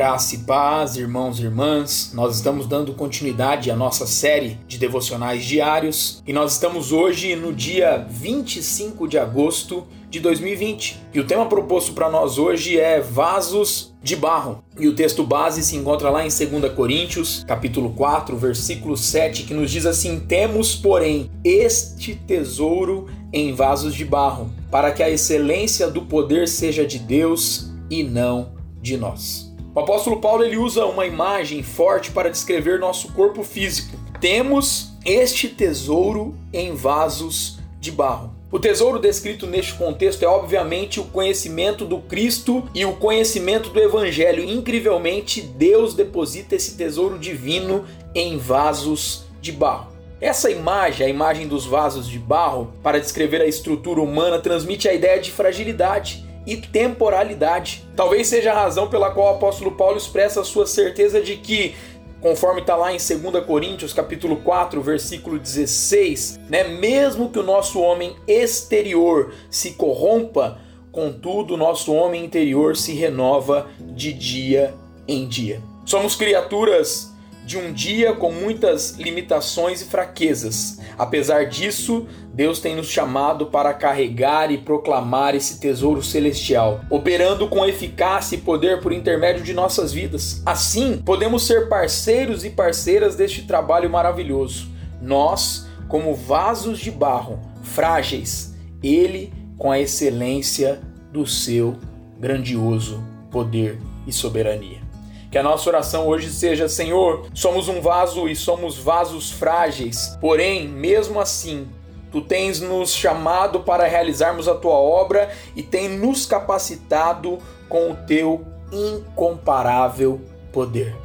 Graça e paz, irmãos e irmãs. Nós estamos dando continuidade à nossa série de devocionais diários e nós estamos hoje no dia 25 de agosto de 2020. E o tema proposto para nós hoje é vasos de barro. E o texto base se encontra lá em 2 Coríntios, capítulo 4, versículo 7, que nos diz assim: "Temos, porém, este tesouro em vasos de barro, para que a excelência do poder seja de Deus e não de nós." O apóstolo Paulo ele usa uma imagem forte para descrever nosso corpo físico. Temos este tesouro em vasos de barro. O tesouro descrito neste contexto é obviamente o conhecimento do Cristo e o conhecimento do Evangelho. Incrivelmente, Deus deposita esse tesouro divino em vasos de barro. Essa imagem, a imagem dos vasos de barro, para descrever a estrutura humana, transmite a ideia de fragilidade e temporalidade. Talvez seja a razão pela qual o apóstolo Paulo expressa a sua certeza de que conforme está lá em 2 Coríntios, capítulo 4, versículo 16, né? Mesmo que o nosso homem exterior se corrompa, contudo, o nosso homem interior se renova de dia em dia. Somos criaturas de um dia com muitas limitações e fraquezas. Apesar disso, Deus tem nos chamado para carregar e proclamar esse tesouro celestial, operando com eficácia e poder por intermédio de nossas vidas. Assim, podemos ser parceiros e parceiras deste trabalho maravilhoso. Nós, como vasos de barro, frágeis, ele com a excelência do seu grandioso poder e soberania. Que a nossa oração hoje seja: Senhor, somos um vaso e somos vasos frágeis, porém, mesmo assim, Tu tens nos chamado para realizarmos a tua obra e tem nos capacitado com o teu incomparável poder.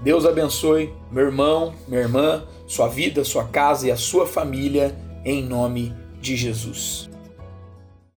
Deus abençoe meu irmão, minha irmã, sua vida, sua casa e a sua família, em nome de Jesus.